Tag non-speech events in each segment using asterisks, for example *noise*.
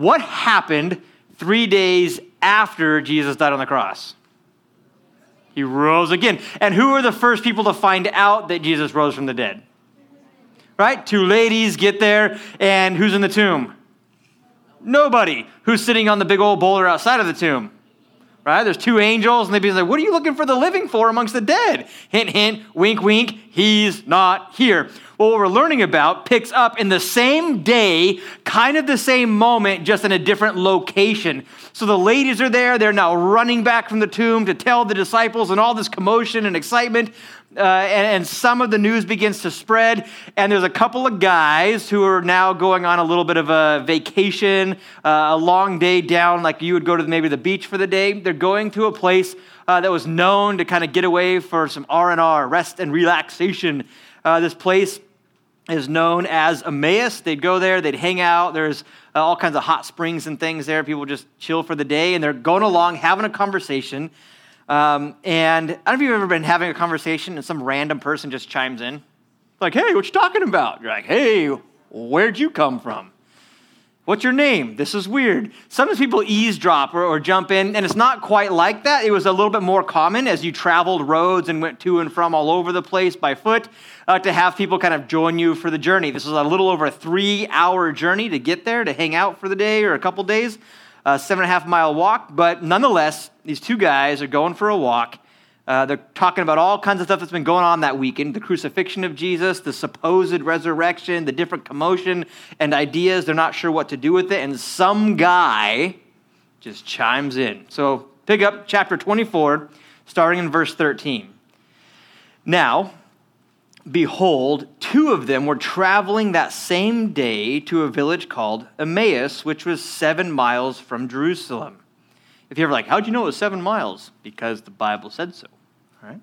What happened three days after Jesus died on the cross? He rose again. And who were the first people to find out that Jesus rose from the dead? Right? Two ladies get there, and who's in the tomb? Nobody. Who's sitting on the big old boulder outside of the tomb? Right? There's two angels, and they'd be like, What are you looking for the living for amongst the dead? Hint, hint, wink, wink, he's not here. What we're learning about picks up in the same day, kind of the same moment, just in a different location. So the ladies are there. They're now running back from the tomb to tell the disciples, and all this commotion and excitement. Uh, and, and, some of the news begins to spread. And there's a couple of guys who are now going on a little bit of a vacation, uh, a long day down, like you would go to maybe the beach for the day. They're going to a place uh, that was known to kind of get away for some R&R, rest and relaxation. Uh, this place is known as Emmaus. They'd go there, they'd hang out. There's uh, all kinds of hot springs and things there. People just chill for the day, and they're going along, having a conversation. Um, and I don't know if you've ever been having a conversation and some random person just chimes in. Like, hey, what you talking about? You're like, hey, where'd you come from? What's your name? This is weird. Sometimes people eavesdrop or, or, jump in, and it's not quite like that. It was a little bit more common as you traveled roads and went to and from all over the place by foot uh, to have people kind of join you for the journey. This was a little over a three hour journey to get there, to hang out for the day or a couple days a seven and a half mile walk, but nonetheless, these two guys are going for a walk. Uh, they're talking about all kinds of stuff that's been going on that weekend the crucifixion of Jesus, the supposed resurrection, the different commotion and ideas. They're not sure what to do with it. And some guy just chimes in. So pick up chapter 24, starting in verse 13. Now, Behold, two of them were traveling that same day to a village called Emmaus, which was seven miles from Jerusalem. If you're ever like, how'd you know it was seven miles? Because the Bible said so. Right?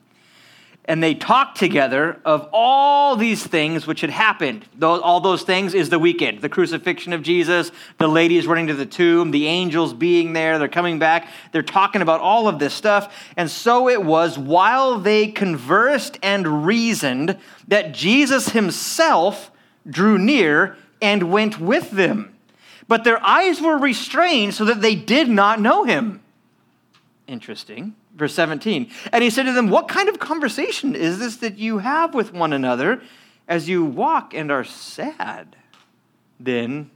and they talked together of all these things which had happened. All those things is the weekend the crucifixion of Jesus, the ladies running to the tomb, the angels being there, they're coming back. They're talking about all of this stuff. And so it was while they conversed and reasoned that Jesus himself drew near and went with them. But their eyes were restrained so that they did not know him. Interesting verse 17. And he said to them, What kind of conversation is this that you have with one another as you walk and are sad? Then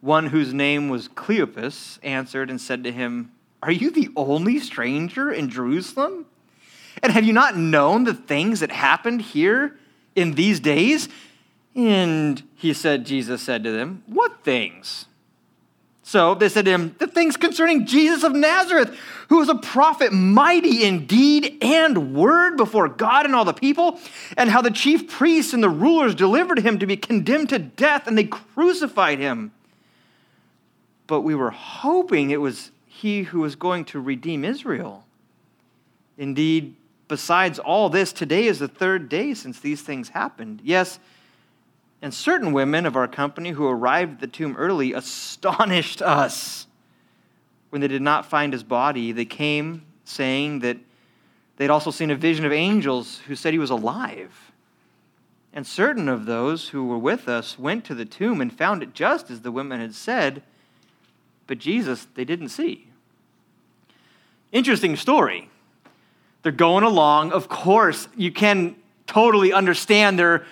one whose name was Cleopas answered and said to him, Are you the only stranger in Jerusalem? And have you not known the things that happened here in these days? And he said, Jesus said to them, What things? So they said to him, The things concerning Jesus of Nazareth, who was a prophet, mighty in deed and word before God and all the people, and how the chief priests and the rulers delivered him to be condemned to death, and they crucified him. But we were hoping it was he who was going to redeem Israel. Indeed, besides all this, today is the third day since these things happened. Yes, and certain women of our company who arrived at the tomb early astonished *laughs* us. When they did not find his body, they came saying that they'd also seen a vision of angels who said he was alive. And certain of those who were with us went to the tomb and found it just as the women had said, but Jesus they didn't see. Interesting story. They're going along. Of course, you can totally understand their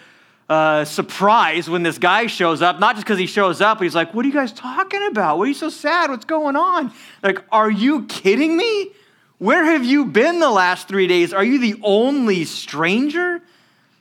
uh, surprise when this guy shows up, not just because he shows up, he's like, What are you guys talking about? What are you so sad? What's going on? Like, are you kidding me? Where have you been the last three days? Are you the only stranger?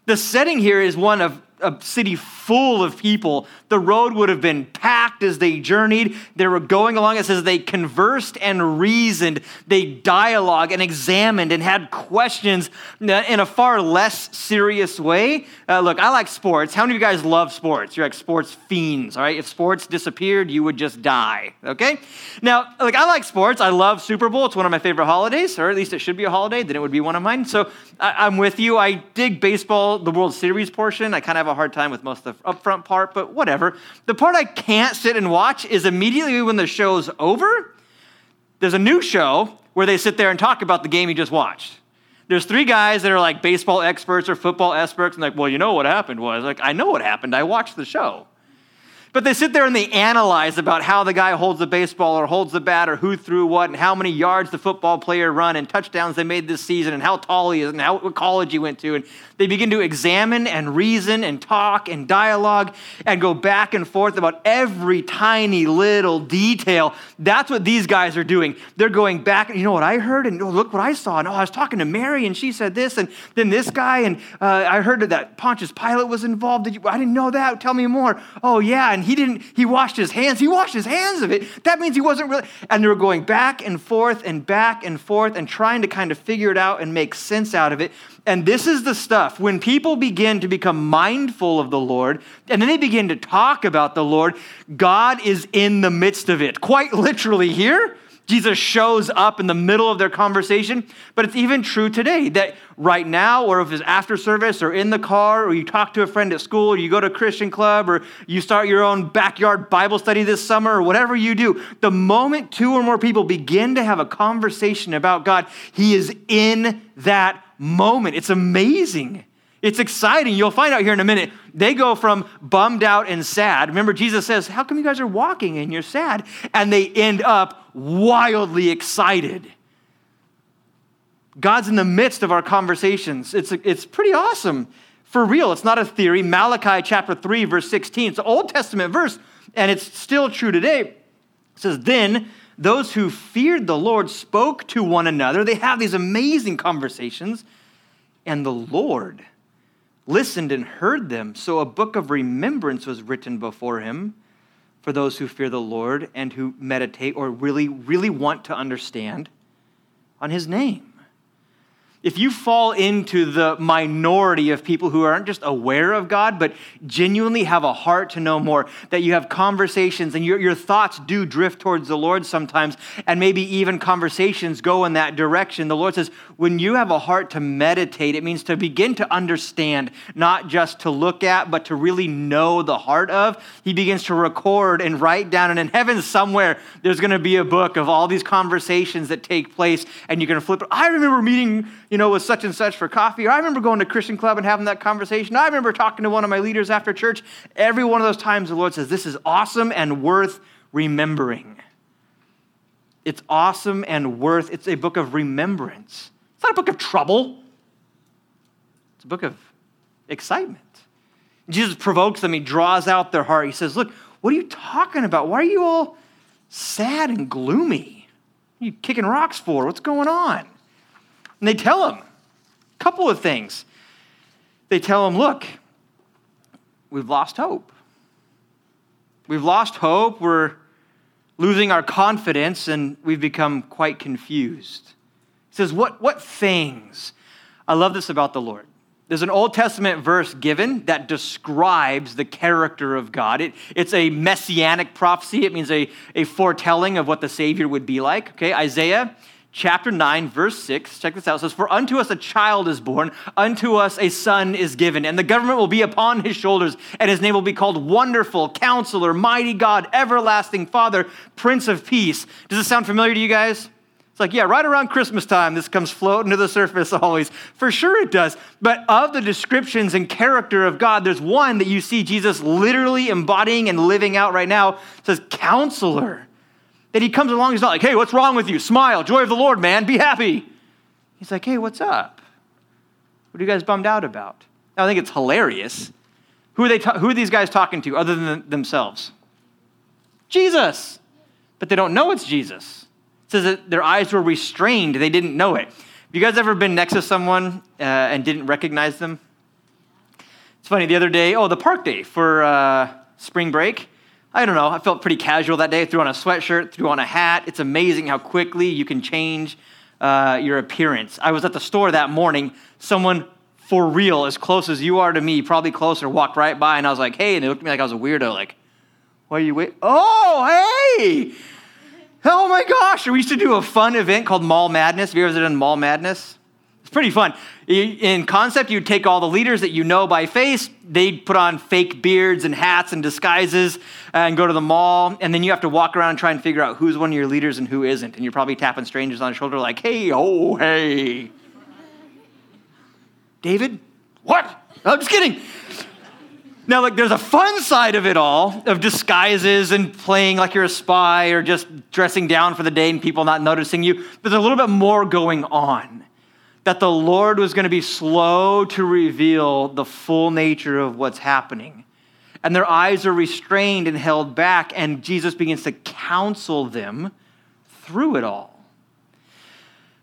The setting here is one of a city full of people. The road would have been packed as they journeyed. They were going along. It says they conversed and reasoned. They dialogued and examined and had questions in a far less serious way. Uh, look, I like sports. How many of you guys love sports? You're like sports fiends, all right? If sports disappeared, you would just die, okay? Now, like, I like sports. I love Super Bowl. It's one of my favorite holidays, or at least it should be a holiday. Then it would be one of mine. So I, I'm with you. I dig baseball, the World Series portion. I kind of have a hard time with most of the upfront part, but whatever. The part I can't sit and watch is immediately when the show's over, there's a new show where they sit there and talk about the game you just watched. There's three guys that are like baseball experts or football experts, and like, well, you know what happened was like, I know what happened. I watched the show. But they sit there and they analyze about how the guy holds the baseball or holds the bat or who threw what and how many yards the football player run and touchdowns they made this season and how tall he is and how, what college he went to. And they begin to examine and reason and talk and dialogue and go back and forth about every tiny little detail. That's what these guys are doing. They're going back you know what I heard and oh, look what I saw. And oh, I was talking to Mary and she said this and then this guy and uh, I heard that Pontius Pilate was involved. Did you, I didn't know that. Tell me more. Oh yeah, and he didn't, he washed his hands. He washed his hands of it. That means he wasn't really. And they were going back and forth and back and forth and trying to kind of figure it out and make sense out of it. And this is the stuff when people begin to become mindful of the Lord and then they begin to talk about the Lord, God is in the midst of it. Quite literally here, Jesus shows up in the middle of their conversation, but it's even true today that right now, or if it's after service, or in the car, or you talk to a friend at school, or you go to a Christian club, or you start your own backyard Bible study this summer, or whatever you do, the moment two or more people begin to have a conversation about God, He is in that moment. It's amazing. It's exciting. You'll find out here in a minute. They go from bummed out and sad. Remember, Jesus says, How come you guys are walking and you're sad? And they end up wildly excited. God's in the midst of our conversations. It's, it's pretty awesome. For real, it's not a theory. Malachi chapter 3, verse 16. It's an Old Testament verse, and it's still true today. It says, Then those who feared the Lord spoke to one another. They have these amazing conversations, and the Lord listened and heard them. So a book of remembrance was written before him for those who fear the Lord and who meditate or really, really want to understand on his name if you fall into the minority of people who aren't just aware of God, but genuinely have a heart to know more, that you have conversations and your, your thoughts do drift towards the Lord sometimes, and maybe even conversations go in that direction, the Lord says, when you have a heart to meditate, it means to begin to understand, not just to look at, but to really know the heart of. He begins to record and write down, and in heaven somewhere, there's going to be a book of all these conversations that take place, and you're going to flip. I remember meeting you know, with such and such for coffee. Or I remember going to Christian Club and having that conversation. I remember talking to one of my leaders after church. Every one of those times, the Lord says, This is awesome and worth remembering. It's awesome and worth, it's a book of remembrance. It's not a book of trouble, it's a book of excitement. Jesus provokes them, he draws out their heart. He says, Look, what are you talking about? Why are you all sad and gloomy? What are you kicking rocks for? What's going on? And they tell him a couple of things. They tell him, look, we've lost hope. We've lost hope. We're losing our confidence and we've become quite confused. He says, What, what things? I love this about the Lord. There's an Old Testament verse given that describes the character of God. It, it's a messianic prophecy, it means a, a foretelling of what the Savior would be like. Okay, Isaiah chapter 9, verse 6. Check this out. Says, For unto us a child is born, unto us a son is given, and the government will be upon his shoulders, and his name will be called Wonderful, Counselor, Mighty God, Everlasting Father, Prince of Peace. Does this sound familiar to you guys? It's like, yeah, right around Christmas time, this comes floating to the surface *laughs* always. For sure it does. But of the descriptions and character of God, there's one that you see Jesus literally embodying and living out right now. It says, Counselor. That he comes along, he's not like, hey, what's wrong with you? Smile, joy of the Lord, man, be happy. He's like, hey, what's up? What are you guys bummed out about? I think it's hilarious. Who are, they ta- who are these guys talking to other than themselves? Jesus. But they don't know it's Jesus. It says that their eyes were restrained, they didn't know it. Have you guys ever been next to someone uh, and didn't recognize them? It's funny, the other day, oh, the park day for uh, spring break. I don't know, I felt pretty casual that day. Threw on a sweatshirt, threw on a hat. It's amazing how quickly you can change uh, your appearance. I was at the store that morning. Someone for real, as close as you are to me, probably closer, walked right by, and I was like, hey, and they looked at me like I was a weirdo, like, why are you wait? Oh, hey! *laughs* Oh my gosh, we used to do a fun event called Mall Madness. Have you ever done Mall Madness? Pretty fun. In concept, you'd take all the leaders that you know by face, they'd put on fake beards and hats and disguises and go to the mall, and then you have to walk around and try and figure out who's one of your leaders and who isn't. And you're probably tapping strangers on the shoulder like, hey, oh, hey. David? What? I'm just kidding. Now, like, there's a fun side of it all, of disguises and playing like you're a spy or just dressing down for the day and people not noticing you. But there's a little bit more going on. That the Lord was going to be slow to reveal the full nature of what's happening. And their eyes are restrained and held back, and Jesus begins to counsel them through it all.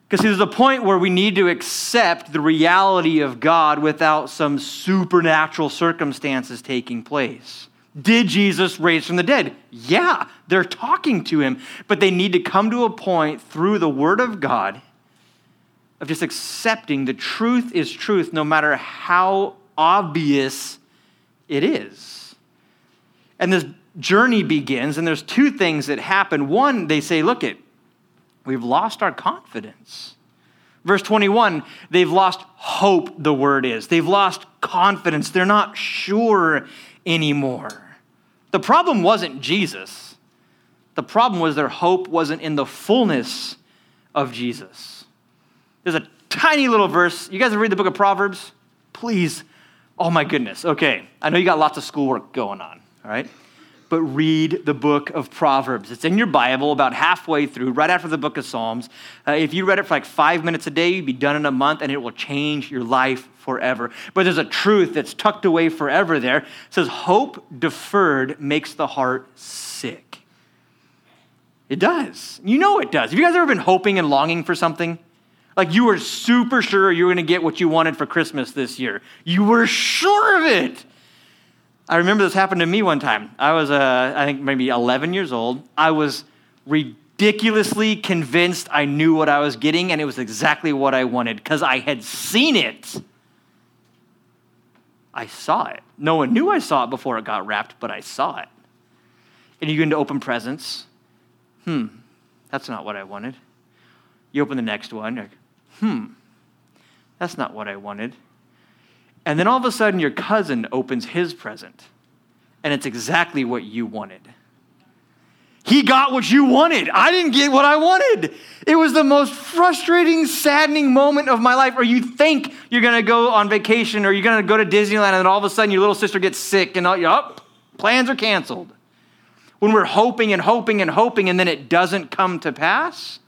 Because there's a point where we need to accept the reality of God without some supernatural circumstances taking place. Did Jesus raise from the dead? Yeah, they're talking to him, but they need to come to a point through the Word of God of just accepting the truth is truth no matter how obvious it is. And this journey begins, and there's two things that happen. One, they say, look it, We've lost our confidence. Verse 21, they've lost hope, the word is. They've lost confidence. They're not sure anymore. The problem wasn't Jesus, the problem was their hope wasn't in the fullness of Jesus. There's a tiny little verse. You guys read the book of Proverbs? Please. Oh my goodness. Okay. I know you got lots of schoolwork going on, all right? but read the book of Proverbs. It's in your Bible about halfway through, right after the book of Psalms. Uh, if you read it for like five minutes a day, you'd be done in a month and it will change your life forever. But there's a truth that's tucked away forever there. It says, Hope deferred makes the heart sick. It does. You know it does. Have you guys ever been hoping and longing for something? Like you were super sure you were going to get what you wanted for Christmas this year. You were sure of it. I remember this happened to me one time. I was, uh, I think, maybe 11 years old. I was ridiculously convinced I knew what I was getting, and it was exactly what I wanted because I had seen it. I saw it. No one knew I saw it before it got wrapped, but I saw it. And you go into open presents. Hmm, that's not what I wanted. You open the next one. Hmm, that's not what I wanted. And then all of a sudden, your cousin opens his present, and it's exactly what you wanted. He got what you wanted. I didn't get what I wanted. It was the most frustrating, saddening moment of my life. Or you think you're going to go on vacation or you're going to go to Disneyland, and then all of a sudden your little sister gets sick, and all, up, plans are canceled. When we're hoping and hoping and hoping, and then it doesn't come to pass,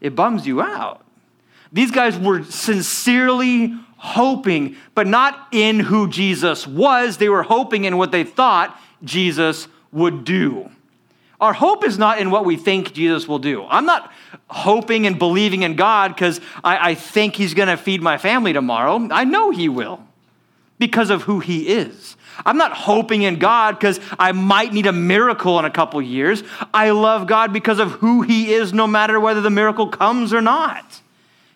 it bums you out. These guys were sincerely hoping, but not in who Jesus was. They were hoping in what they thought Jesus would do. Our hope is not in what we think Jesus will do. I'm not hoping and believing in God because I, I, think He's going to feed my family tomorrow. I know He will because of who He is. I'm not hoping in God because I might need a miracle in a couple years. I love God because of who He is, no matter whether the miracle comes or not.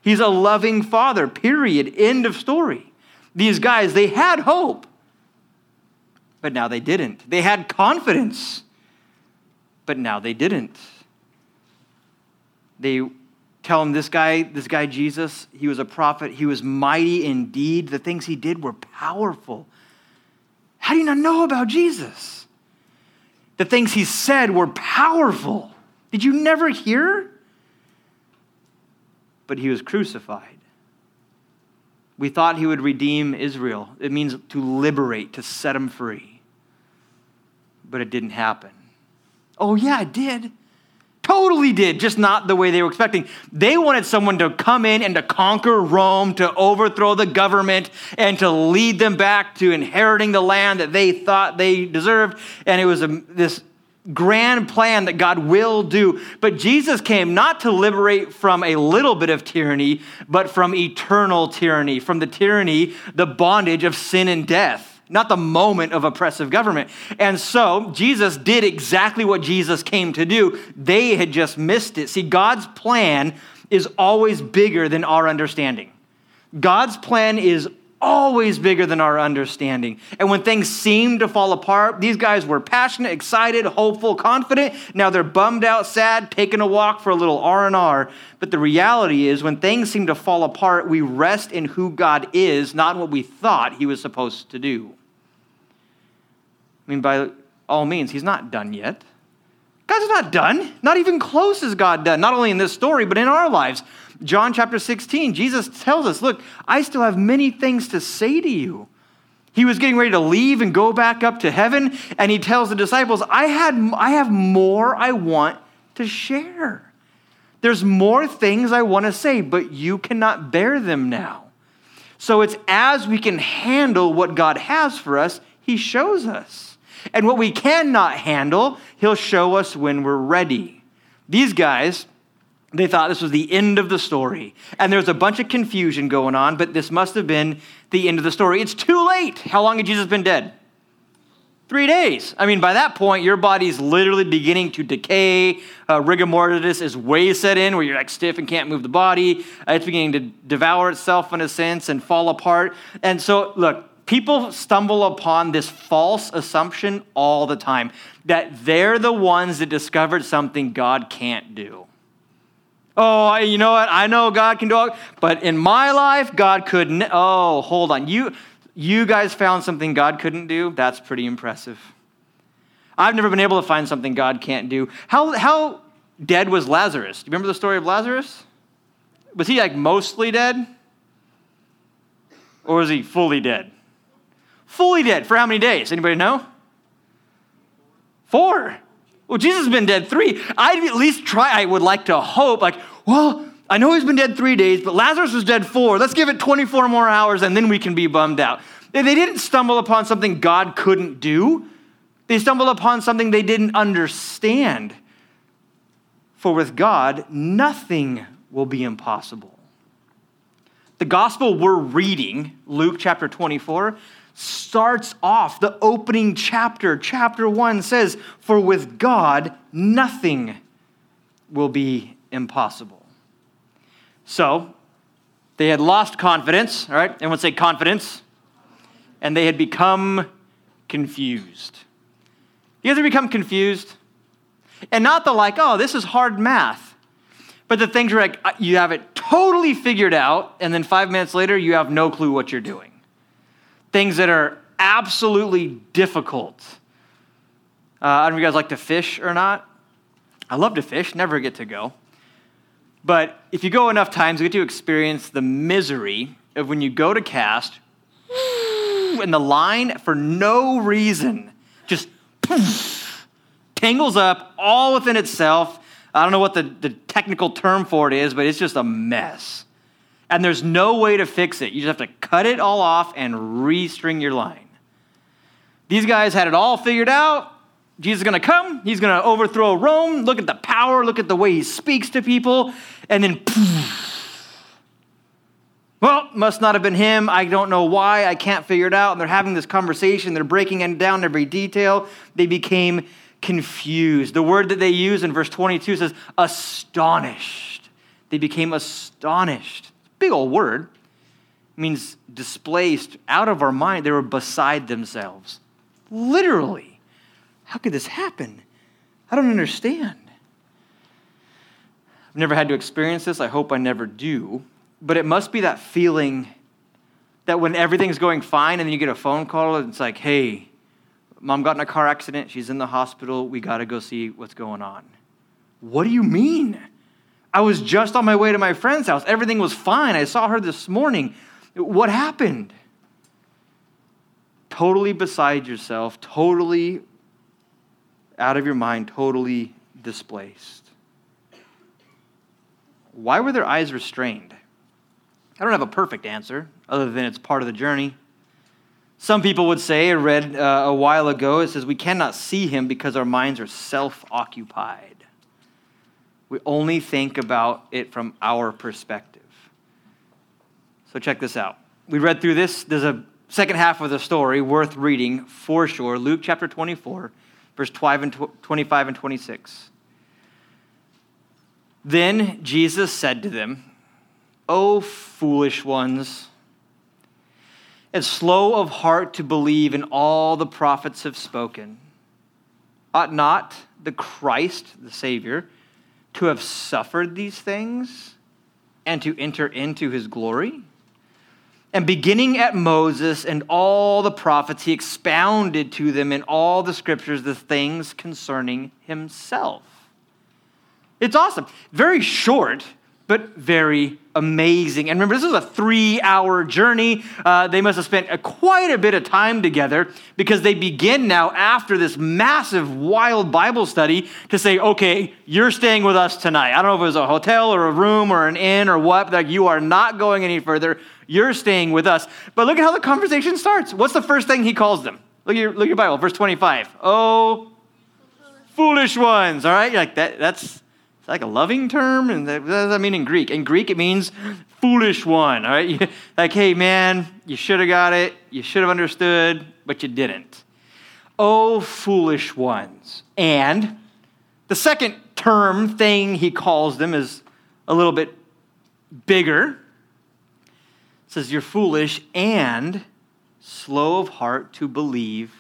He's a loving father, period. End of story. These guys, they had hope, but now they didn't. They had confidence, but now they didn't. They tell him this guy, this guy Jesus, he was a prophet, he was mighty indeed. The things he did were powerful. How do you not know about Jesus? The things he said were powerful. Did you never hear? but he was crucified. We thought he would redeem Israel. It means to liberate, to set him free. But it didn't happen. Oh, yeah, it did. Totally did, just not the way they were expecting. They wanted someone to come in and to conquer Rome, to overthrow the government, and to lead them back to inheriting the land that they thought they deserved. And it was a, this grand plan that God will do. But Jesus came not to liberate from a little bit of tyranny, but from eternal tyranny, from the tyranny, the bondage of sin and death. Not the moment of oppressive government. And so Jesus did exactly what Jesus came to do. They had just missed it. See, God's plan is always bigger than our understanding. God's plan is always bigger than our understanding. And when things seem to fall apart, these guys were passionate, excited, hopeful, confident. Now they're bummed out, sad, taking a walk for a little R&R. But the reality is when things seem to fall apart, we rest in who God is, not what we thought he was supposed to do. I mean by all means, he's not done yet. God's not done. Not even close is God done. Not only in this story, but in our lives. John chapter 16, Jesus tells us, Look, I still have many things to say to you. He was getting ready to leave and go back up to heaven, and he tells the disciples, I, had, I have more I want to share. There's more things I want to say, but you cannot bear them now. So it's as we can handle what God has for us, He shows us. And what we cannot handle, He'll show us when we're ready. These guys, they thought this was the end of the story. And there's a bunch of confusion going on, but this must have been the end of the story. It's too late. How long had Jesus been dead? Three days. I mean, by that point, your body's literally beginning to decay. Uh, rigor mortis is way set in where you're like stiff and can't move the body. Uh, it's beginning to devour itself in a sense and fall apart. And so, look, people stumble upon this false assumption all the time that they're the ones that discovered something God can't do. Oh, you know what? I know God can do it, but in my life, God couldn't. Oh, hold on. You, you guys found something God couldn't do? That's pretty impressive. I've never been able to find something God can't do. How, how dead was Lazarus? Do you remember the story of Lazarus? Was he like mostly dead? Or was he fully dead? Fully dead. For how many days? Anybody know? Four. Well, Jesus has been dead three. I'd at least try, I would like to hope, like, well, I know he's been dead three days, but Lazarus was dead four. Let's give it 24 more hours and then we can be bummed out. They didn't stumble upon something God couldn't do, they stumbled upon something they didn't understand. For with God, nothing will be impossible. The gospel we're reading, Luke chapter 24, starts off the opening chapter. Chapter 1 says, For with God, nothing will be impossible. So, they had lost confidence, all right? Everyone say confidence. And they had become confused. You guys ever become confused? And not the like, oh, this is hard math. But the things where like uh, you have it totally figured out, and then five minutes later, you have no clue what you're doing things that are absolutely difficult. Uh, I don't know if you guys like to fish or not. I love to fish, never get to go. But if you go enough times, you get to experience the misery of when you go to cast *gasps* and the line, for no reason, just *sniffs* tangles up all within itself. I don't know what the, the technical term for it is, but it's just a mess and there's no way to fix it. You just have to cut it all off and restring your line. These guys had it all figured out. Jesus is going to come. He's going to overthrow Rome. Look at the power. Look at the way he speaks to people. And then, well, must not have been him. I don't know why. I can't figure it out. And they're having this conversation. They're breaking it down every detail. They became confused. The word that they use in verse 22 says astonished. They became astonished big old word. Means displaced out of our mind. They were beside themselves. Literally. How could this happen? I don't understand. I've never had to experience this. I hope I never do. But it must be that feeling that when everything's going fine and then you get a phone call and it's like, hey, mom got in a car accident. She's in the hospital. We got to go see what's going on. What do you mean? I was just on my way to my friend's house. Everything was fine. I saw her this morning. What happened? Totally beside yourself, totally out of your mind, totally displaced. Why were their eyes restrained? I don't have a perfect answer, other than it's part of the journey. Some people would say, I read uh, a while ago, it says, we cannot see him because our minds are self occupied. We only think about it from our perspective. So check this out. We read through this. There's a second half of the story worth reading for sure. Luke chapter 24, verse 25 and 26. Then Jesus said to them, O foolish ones, and slow of heart to believe in all the prophets have spoken. Ought not the Christ, the Savior, to have suffered these things and to enter into his glory? And beginning at Moses and all the prophets, he expounded to them in all the scriptures the things concerning himself. It's awesome. Very short, but very amazing. And remember, this is a three hour journey. Uh, they must have spent a, quite a bit of time together because they begin now, after this massive, wild Bible study, to say, okay, you're staying with us tonight. I don't know if it was a hotel or a room or an inn or what, but like, you are not going any further. You're staying with us. But look at how the conversation starts. What's the first thing he calls them? Look at your, look at your Bible, verse 25. Oh, foolish ones. All right? Like that, that's it's like a loving term, and what does that mean in Greek? In Greek, it means foolish one. All right, *laughs* like, hey man, you should have got it, you should have understood, but you didn't. Oh, foolish ones. And the second term thing he calls them is a little bit bigger. It says, You're foolish and slow of heart to believe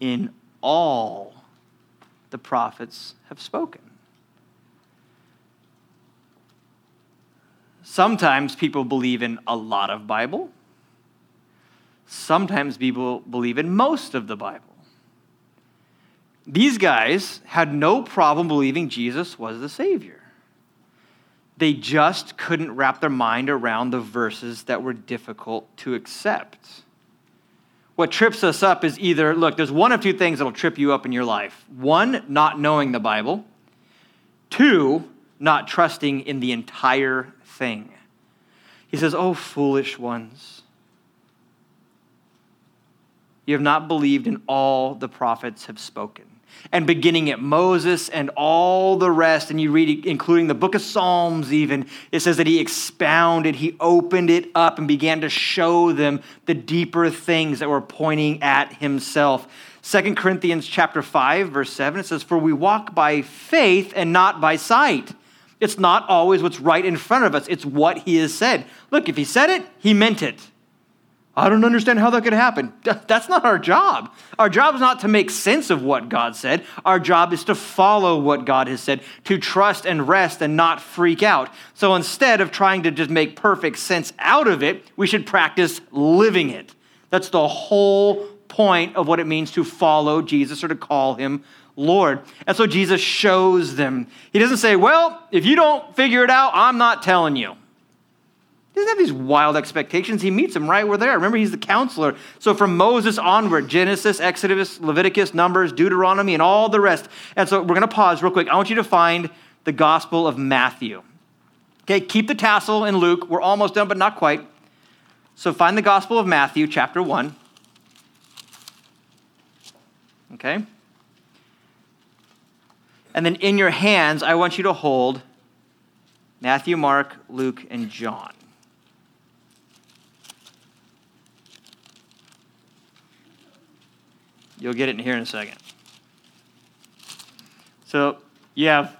in all the prophets have spoken. Sometimes people believe in a lot of Bible. Sometimes people believe in most of the Bible. These guys had no problem believing Jesus was the Savior. They just couldn't wrap their mind around the verses that were difficult to accept. What trips us up is either, look, there's one of two things that'll trip you up in your life. One, not knowing the Bible. Two, not trusting in the entire thing. He says, Oh, foolish ones. You have not believed in all the prophets have spoken. And beginning at Moses and all the rest, and you read, including the book of Psalms, even, it says that he expounded, he opened it up and began to show them the deeper things that were pointing at himself. Second Corinthians chapter 5, verse 7, it says, For we walk by faith and not by sight. It's not always what's right in front of us, it's what he has said. Look, if he said it, he meant it. I don't understand how that could happen. *laughs* That's not our job. Our job is not to make sense of what God said. Our job is to follow what God has said, to trust and rest and not freak out. So instead of trying to just make perfect sense out of it, we should practice living it. That's the whole point of what it means to follow Jesus or to call him Lord. And so Jesus shows them. He doesn't say, Well, if you don't figure it out, I'm not telling you. He doesn't have these wild expectations. He meets them right where they are. Remember, he's the counselor. So from Moses onward, Genesis, Exodus, Leviticus, Numbers, Deuteronomy, and all the rest. And so we're going to pause real quick. I want you to find the Gospel of Matthew. Okay, keep the tassel in Luke. We're almost done, but not quite. So find the Gospel of Matthew, chapter 1. Okay? And then in your hands, I want you to hold Matthew, Mark, Luke, and John. You'll get it in here in a second. So you have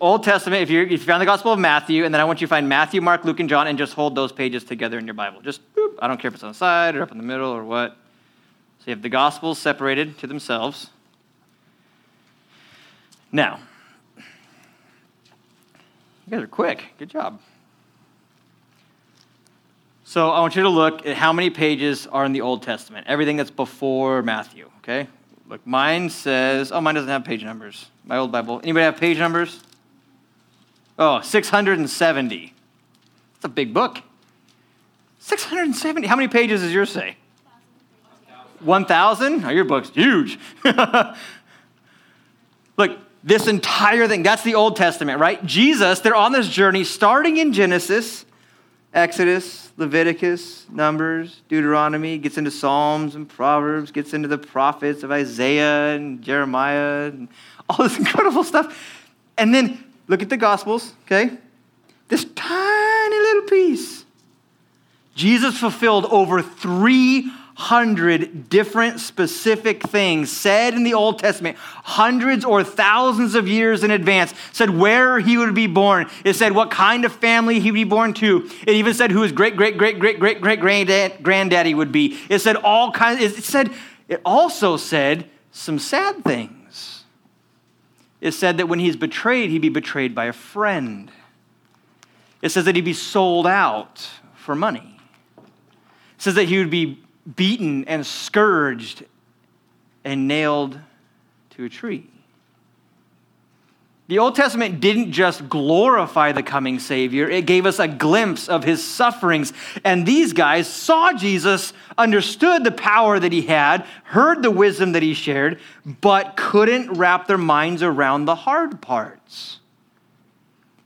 Old Testament, if, you're, if you found the Gospel of Matthew, and then I want you to find Matthew, Mark, Luke, and John, and just hold those pages together in your Bible. Just, boop, I don't care if it's on the side or up in the middle or what. So you have the Gospels separated to themselves. Now, you guys are quick. Good job. So I want you to look at how many pages are in the Old Testament. Everything that's before Matthew, okay? Look, mine says, oh, mine doesn't have page numbers. My old Bible. Anybody have page numbers? Oh, 670. That's a big book. 670. How many pages does yours say? 1,000? Oh, your book's huge. *laughs* Look, this entire thing. That's the Old Testament, right? Jesus, they're on this journey starting in Genesis, Exodus, Leviticus, Numbers, Deuteronomy, gets into Psalms and Proverbs, gets into the prophets of Isaiah and Jeremiah and all this *laughs* incredible stuff. And then look at the Gospels, okay? This tiny little piece. Jesus fulfilled over 300 hundred different specific things said in the Old Testament, hundreds or thousands of years in advance, said where he would be born. It said what kind of family he would be born to. It even said who his great, great, great, great, great, great granddaddy would be. It said all kinds, it said, it also said some sad things. It said that when he's betrayed, he'd be betrayed by a friend. It says that he'd be sold out for money. It says that he would be beaten and scourged and nailed to a tree. The Old Testament didn't just glorify the coming Savior, it gave us a glimpse of his sufferings. And these guys saw Jesus, understood the power that he had, heard the wisdom that he shared, but couldn't wrap their minds around the hard parts.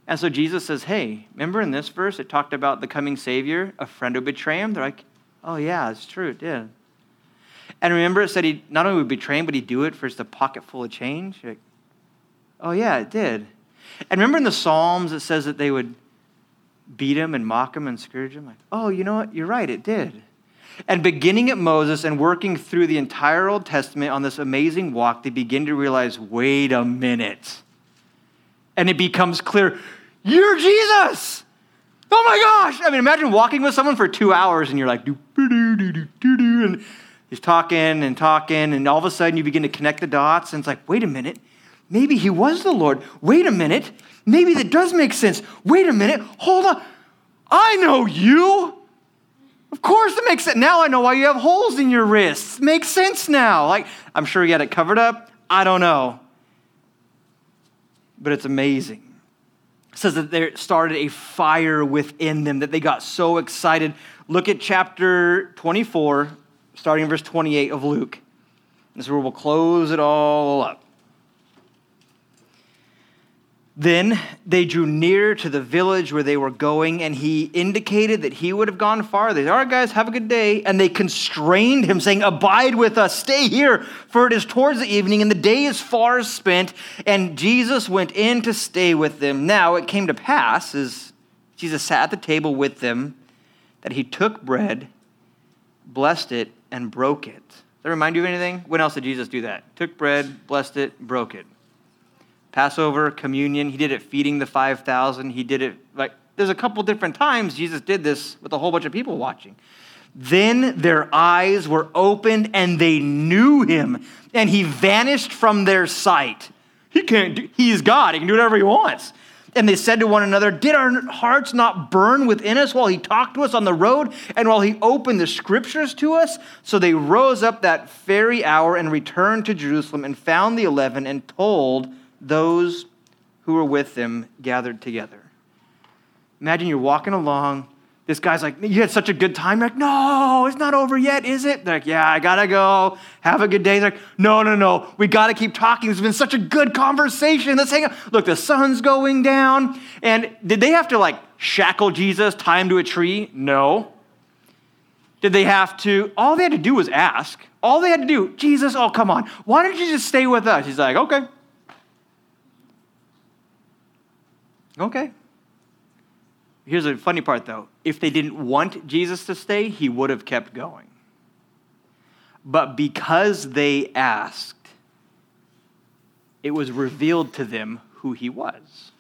And so Jesus says, Hey, remember in this verse it talked about the coming Savior? A friend would betray him? They're like, Oh, yeah, it's true, it did. And remember it said he not only would betray him, but he'd do it for just a pocket full of change? Like, oh, yeah, it did. And remember in the Psalms it says that they would beat him and mock him and scourge him? Like, oh, you know what? You're right, it did. And beginning at Moses and working through the entire Old Testament on this amazing walk, they begin to realize wait a minute. And it becomes clear you're Jesus. Oh my gosh. I mean, imagine walking with someone for two hours and you're like, doo, doo, doo, doo, doo, doo, and he's talking and talking, and all of a sudden you begin to connect the dots, and it's like, wait a minute. Maybe he was the Lord. Wait a minute. Maybe that does make sense. Wait a minute. Hold on. I know you. Of course it makes sense. Now I know why you have holes in your wrists. Makes sense now. Like, I'm sure you had it covered up. I don't know. But it's amazing says that there started a fire within them, that they got so excited. Look at chapter 24, starting in verse 28 of Luke. This is where we'll close it all up. Then they drew near to the village where they were going, and he indicated that he would have gone farther. Said, All right, guys, have a good day. And they constrained him, saying, Abide with us, stay here, for it is towards the evening, and the day is far spent. And Jesus went in to stay with them. Now it came to pass, as Jesus sat at the table with them, that he took bread, blessed it, and broke it. Does that remind you of anything? When else did Jesus do that? Took bread, blessed it, broke it. Passover, communion. He did it feeding the 5,000. He did it like, there's a couple different times Jesus did this with a whole bunch of people watching. Then their eyes were opened and they knew him, and he vanished from their sight. He can't do, he's God, he can do whatever he wants. And they said to one another, Did our hearts not burn within us while he talked to us on the road and while he opened the scriptures to us? So they rose up that very hour and returned to Jerusalem and found the eleven and told those who were with them gathered together. Imagine you're walking along. This guy's like, You had such a good time. You're like, No, it's not over yet, is it? They're like, Yeah, I gotta go. Have a good day. They're like, No, no, no. We gotta keep talking. It's been such a good conversation. Let's hang out. Look, the sun's going down. And did they have to like shackle Jesus, tie him to a tree? No. Did they have to? All they had to do was ask. All they had to do, Jesus, oh, come on. Why don't you just stay with us? He's like, Okay. Okay. Here's the funny part, though. If they didn't want Jesus to stay, he would have kept going. But because they asked, it was revealed to them who he was.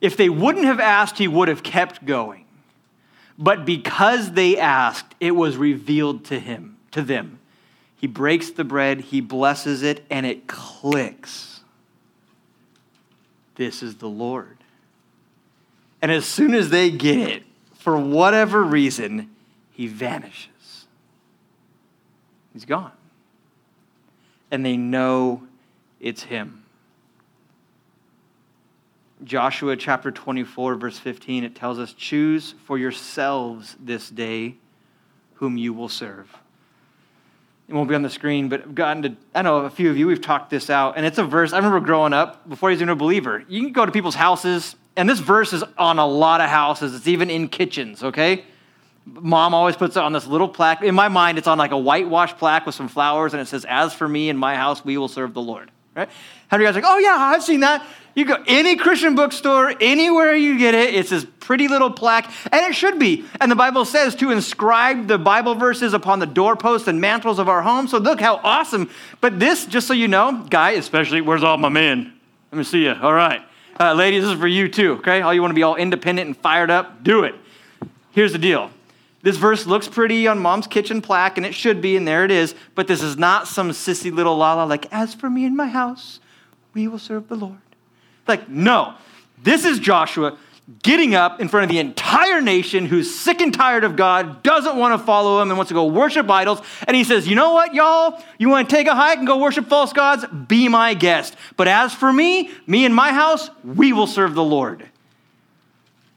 If they wouldn't have asked, he would have kept going. But because they asked, it was revealed to him, to them. He breaks the bread, he blesses it, and it clicks this is the Lord. And as soon as they get it, for whatever reason, he vanishes. He's gone. And they know it's him. Joshua chapter 24, verse 15, it tells us, Choose for yourselves this day whom you will serve it won't be on the screen, but I've gotten to, I know a few of you, we've talked this out, and it's a verse. I remember growing up, before I was even a believer, you can go to people's houses, and this verse is on a lot of houses. It's even in kitchens, okay? Mom always puts it on this little plaque. In my mind, it's on like a whitewashed plaque with some flowers, and it says, As for me and my house, we will serve the Lord, right? How do you guys like, oh yeah, I've seen that. You go any Christian bookstore, anywhere you get it, it's this pretty little plaque, and it should be. And the Bible says to inscribe the Bible verses upon the doorposts and mantles of our homes. So look how awesome. But this, just so you know, guy, especially, where's all my men? Let me see you. All right. Uh, ladies, this is for you too, okay? All you want to be all independent and fired up, do it. Here's the deal. This verse looks pretty on mom's kitchen plaque, and it should be, and there it is, but this is not some sissy little lala like, as for me and my house, we will serve the Lord. Like, no, this is Joshua. getting up in front of the entire nation who's sick and tired of God, doesn't want to follow him, and wants to go worship idols. And he says, You know what, y'all? You want to take a hike and go worship false gods? Be my guest. But as for me, me and my house, we will serve the Lord.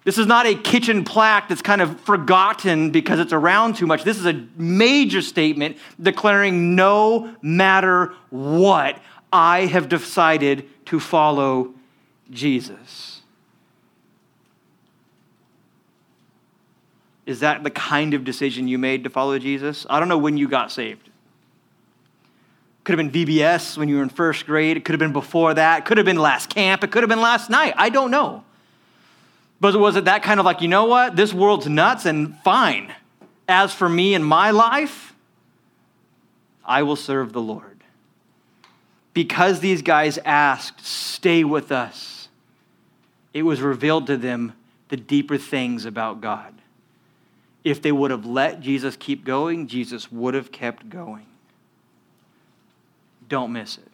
This is not a kitchen plaque that's kind of forgotten because it's around too much. This is a major statement declaring no matter what, I have decided to follow Jesus. Is that the kind of decision you made to follow Jesus? I don't know when you got saved. Could have been VBS when you were in first grade. It could have been before that. It could have been last camp. It could have been last night. I don't know. But was it that kind of like, you know what? This world's nuts and fine. As for me and my life, I will serve the Lord. Because these guys asked, stay with us, it was revealed to them the deeper things about God. If they would have let Jesus keep going, Jesus would have kept going. Don't miss it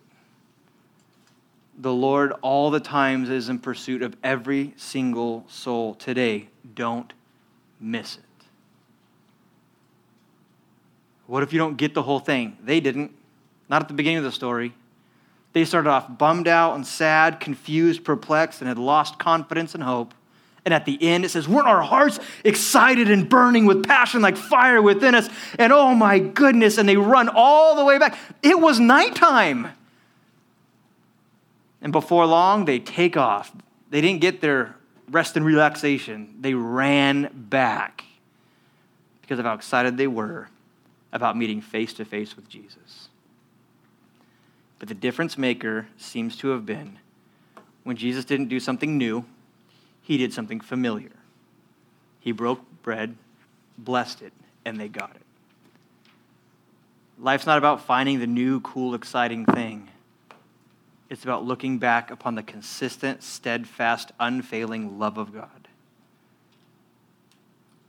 the Lord all the times is in pursuit of every single soul. Today, don't miss it. What if you don't get the whole thing? They didn't. Not at the beginning of the story. They started off bummed out and sad, confused, perplexed, and had lost confidence and hope. And at the end, it says, Weren't our hearts excited and burning with passion like fire within us? And oh my goodness, and they run all the way back. It was nighttime. And before long, they take off. They didn't get their rest and relaxation, they ran back because of how excited they were about meeting face to face with Jesus. But the difference maker seems to have been when Jesus didn't do something new, he did something familiar. He broke bread, blessed it, and they got it. Life's not about finding the new, cool, exciting thing. It's about looking back upon the consistent, steadfast, unfailing love of God.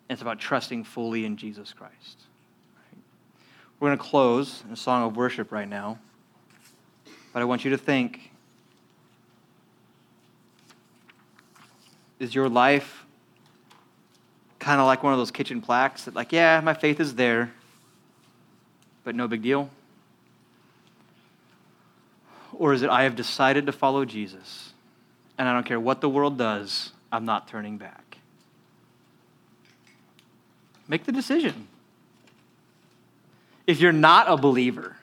It's about trusting fully in Jesus Christ. We're going to close in a song of worship right now, but I want you to think is your life kind of like one of those kitchen plaques that, like, yeah, my faith is there, but no big deal? Or is it, I have decided to follow Jesus, and I don't care what the world does, I'm not turning back? Make the decision. If you're not a believer,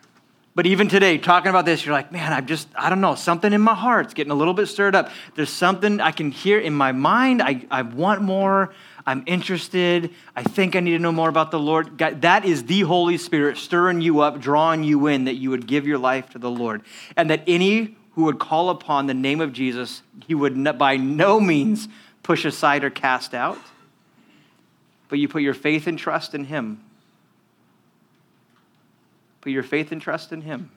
but even today, talking about this, you're like, man, I'm just, I don't know, something in my heart's getting a little bit stirred up. There's something I can hear in my mind. I, I want more. I'm interested. I think I need to know more about the Lord. God, that is the Holy Spirit stirring you up, drawing you in, that you would give your life to the Lord. And that any who would call upon the name of Jesus, he would by no means push aside or cast out, but you put your faith and trust in him. Put your faith and trust in him,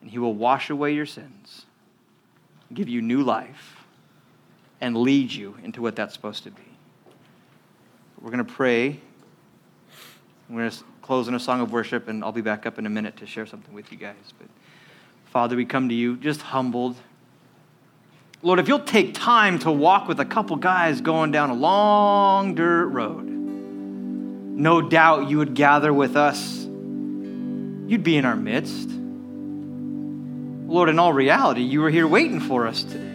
and he will wash away your sins, give you new life, and lead you into what that's supposed to be. We're going to pray. We're going to close in a song of worship, and I'll be back up in a minute to share something with you guys. But Father, we come to you just humbled. Lord, if you'll take time to walk with a couple guys going down a long dirt road, no doubt you would gather with us. You'd be in our midst. Lord, in all reality, you were here waiting for us today.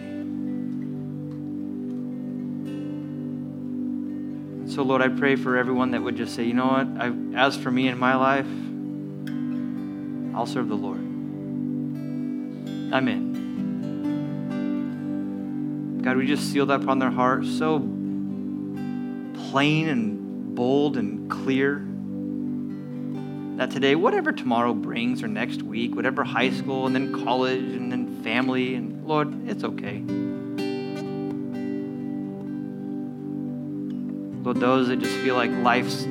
so, Lord, I pray for everyone that would just say, you know what? I, as for me in my life, I'll serve the Lord. I'm in. God, we just seal that upon their heart so plain and bold and clear that today, whatever tomorrow brings, or next week, whatever high school and then college and then family, and Lord, it's okay. Lord, those that just feel like life's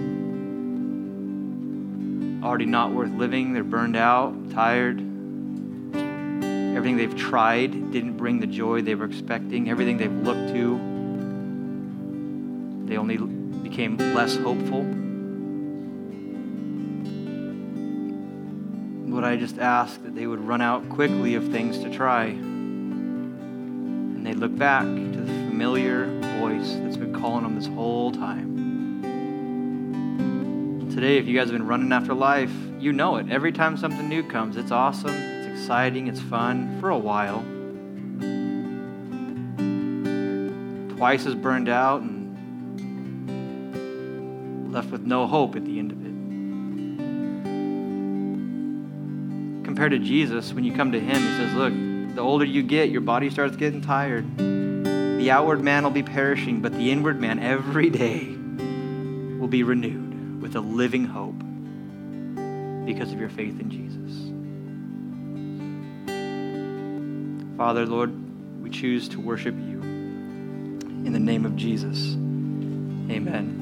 already not worth living, they're burned out, tired. Everything they've tried didn't bring the joy they were expecting. Everything they've looked to, they only became less hopeful. Lord, I just ask that they would run out quickly of things to try. And they'd look back to the familiar, voice that's been calling them this whole time. Today, if you guys have been running after life, you know it. Every time something new comes, it's awesome, it's exciting, it's fun for a while. Twice as burned out and left with no hope at the end of it. Compared to Jesus, when you come to Him, He says, Look, the older you get, your body starts getting tired. The outward man will be perishing, but the inward man every day will be renewed with a living hope because of your faith in Jesus. Father, Lord, we choose to worship you. In the name of Jesus, amen.